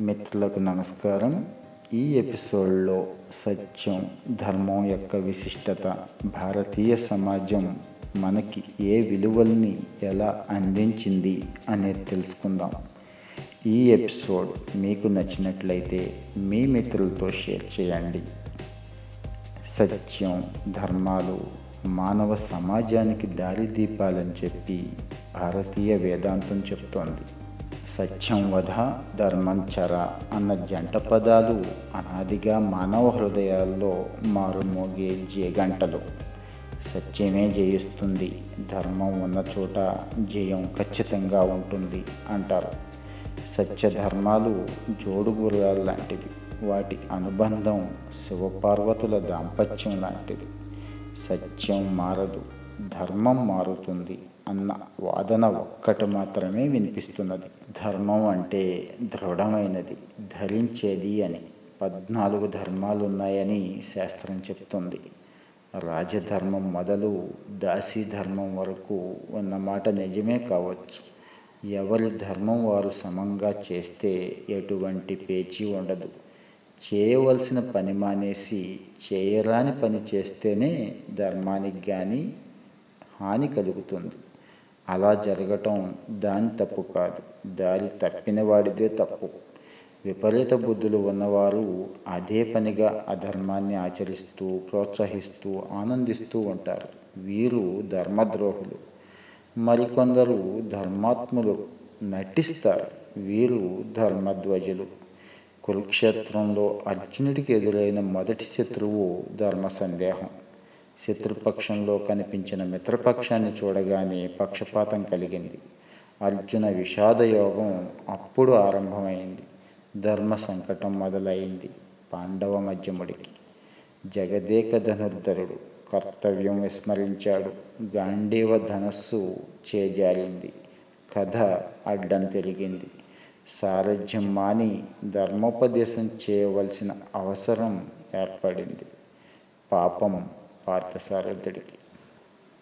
మిత్రులకు నమస్కారం. ఈ ఎపిసోడ్లో సత్యం ధర్మం యొక్క విశిష్టత భారతీయ సమాజం మనకి ఏ విలువల్ని ఎలా అందించింది అనేది తెలుసుకుందాం. ఈ ఎపిసోడ్ మీకు నచ్చినట్లయితే మీ మిత్రులతో షేర్ చేయండి. సత్యం ధర్మాలు మానవ సమాజానికి దారిదీపాలని చెప్పి భారతీయ వేదాంతం చెప్తోంది. సత్యం వధ ధర్మం చర అన్న జంట పదాలు అనాదిగా మానవ హృదయాల్లో మారుమోగే జయగంటలు సత్యమే జయిస్తుంది. ధర్మం ఉన్న చోట జయం ఖచ్చితంగా ఉంటుంది అంటారు. సత్యధర్మాలు జోడుగుర్రాలు లాంటివి. వాటి అనుబంధం శివపార్వతుల దాంపత్యం లాంటిది. సత్యం మారదు. ధర్మం మారుతుంది. అన్న వాదన ఒక్కటి మాత్రమే వినిపిస్తున్నది. ధర్మం అంటే దృఢమైనది ధరించేది అని. పద్నాలుగు ధర్మాలు ఉన్నాయని శాస్త్రం చెప్తుంది. రాజధర్మం మొదలు దాసీ ధర్మం వరకు ఉన్నమాట నిజమే కావచ్చు. ఎవరి ధర్మం వారు సమంగా చేస్తే ఎటువంటి పేచీ ఉండదు. చేయవలసిన పని మానేసి చేయరాని పని చేస్తేనే ధర్మానికి కానీ హాని కలుగుతుంది. అలా జరగటం దాని తప్పు కాదు. దారి తప్పిన వాడిదే తప్పు. విపరీత బుద్ధులు ఉన్నవారు అదే పనిగా అధర్మాన్ని ఆచరిస్తూ ప్రోత్సహిస్తూ ఆనందిస్తూ ఉంటారు. వీరు ధర్మద్రోహులు. మరికొందరు ధర్మాత్ములు నటిస్తారు. వీరు ధర్మధ్వజులు. కురుక్షేత్రంలో అర్జునుడికి ఎదురైన మొదటి శత్రువు ధర్మ సందేహం శత్రుపక్షంలో కనిపించిన మిత్రపక్షాన్ని చూడగానే పక్షపాతం కలిగింది. అర్జున విషాదయోగం అప్పుడు ఆరంభమైంది. ధర్మ సంకటం మొదలైంది పాండవ మధ్యముడికి. జగదేక ధనుర్ధరుడు కర్తవ్యం విస్మరించాడు. గాంధీవ ధనస్సు చేజారింది. కథ అడ్డం తిరిగింది. సారథ్యం మాని ధర్మోపదేశం చేయవలసిన అవసరం ఏర్పడింది. పాపం పార్థసారథుడికి.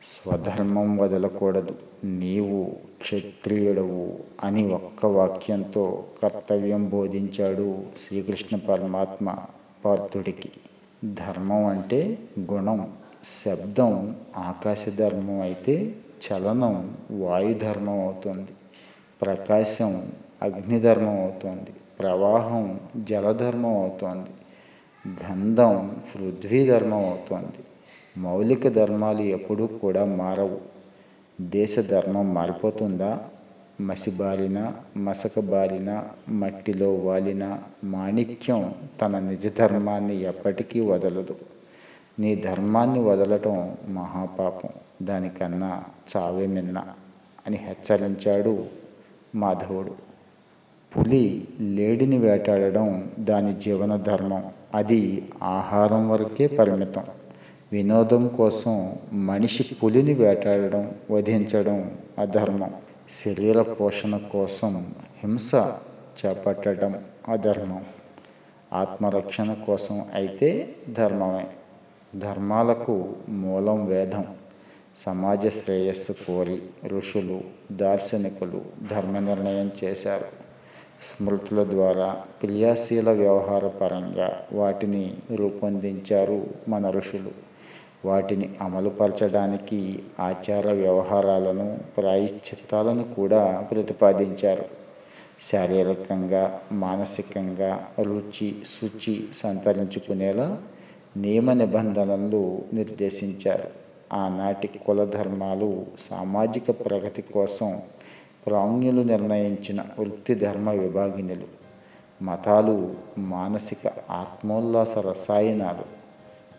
స్వధర్మం వదలకూడదు నీవు క్షత్రియుడవు అని ఒక్క వాక్యంతో కర్తవ్యం బోధించాడు శ్రీకృష్ణ పరమాత్మ పార్థుడికి. ధర్మం అంటే గుణం శబ్దం ఆకాశ ధర్మం అయితే చలనం వాయుధర్మం అవుతుంది. ప్రకాశం అగ్నిధర్మం అవుతుంది. ప్రవాహం జలధర్మం అవుతుంది. గంధం పృథ్వీధర్మం అవుతుంది అవుతోంది. మౌలిక ధర్మాలు ఎప్పుడూ కూడా మారవు. దేశ ధర్మం మారిపోతుందా? మసిబారిన మసకబారిన మట్టిలో వాలిన మాణిక్యం తన నిజ ధర్మాన్ని ఎప్పటికీ వదలదు. నీ ధర్మాన్ని వదలటం మహాపాపం. దానికన్నా చావే మిన్న అని హెచ్చరించాడు మాధవుడు. పులి లేడిని వేటాడడం దాని జీవన ధర్మం. అది ఆహారం వరకే పరిమితం. వినోదం కోసం మనిషి పులిని వేటాడడం వధించడం అధర్మం. శరీర పోషణ కోసం హింస చేపట్టడం అధర్మం. ఆత్మరక్షణ కోసం అయితే ధర్మమే. ధర్మాలకు మూలం వేదం. సమాజ శ్రేయస్సు కోరి ఋషులు దార్శనికులు ధర్మ నిర్ణయం చేశారు. స్మృతుల ద్వారా క్రియాశీల వ్యవహార పరంగా వాటిని రూపొందించారు మన ఋషులు. వాటిని అమలుపరచడానికి ఆచార వ్యవహారాలను ప్రాయశ్చిత్తాలను కూడా ప్రతిపాదించారు. శారీరకంగా మానసికంగా రుచి శుచి సంతరించుకునేలా నియమ నిబంధనలు నిర్దేశించారు. ఆనాటి కుల ధర్మాలు సామాజిక ప్రగతి కోసం ప్రాజ్ఞులు నిర్ణయించిన వృత్తి ధర్మ విభాగినులు మతాలు మానసిక ఆత్మోల్లాస రసాయనాలు.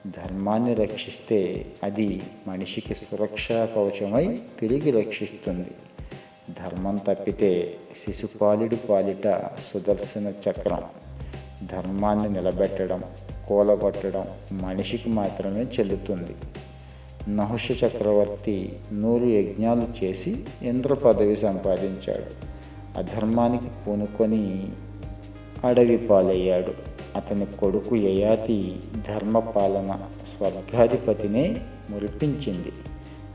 ధర్మాన్ని రక్షిస్తే అది మనిషికి సురక్షా కవచమై తిరిగి రక్షిస్తుంది. ధర్మం తప్పితే శిశుపాలుడి పాలిట సుదర్శన చక్రం. ధర్మాన్ని నిలబెట్టడం కూలగొట్టడం మనిషికి మాత్రమే చెల్లుతుంది. నహుష చక్రవర్తి నూరు యజ్ఞాలు చేసి ఇంద్ర పదవి సంపాదించాడు. అధర్మానికి పూనుకొని అడవి పాలయ్యాడు అతని కొడుకు యయాతి ధర్మపాలన స్వర్గాధిపతినే మురిపించింది.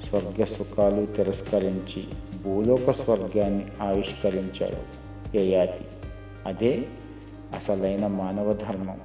స్వర్గ సుఖాలు తిరస్కరించి భూలోక స్వర్గాన్ని ఆవిష్కరించాడు యయాతి. అదే అసలైన మానవ ధర్మం.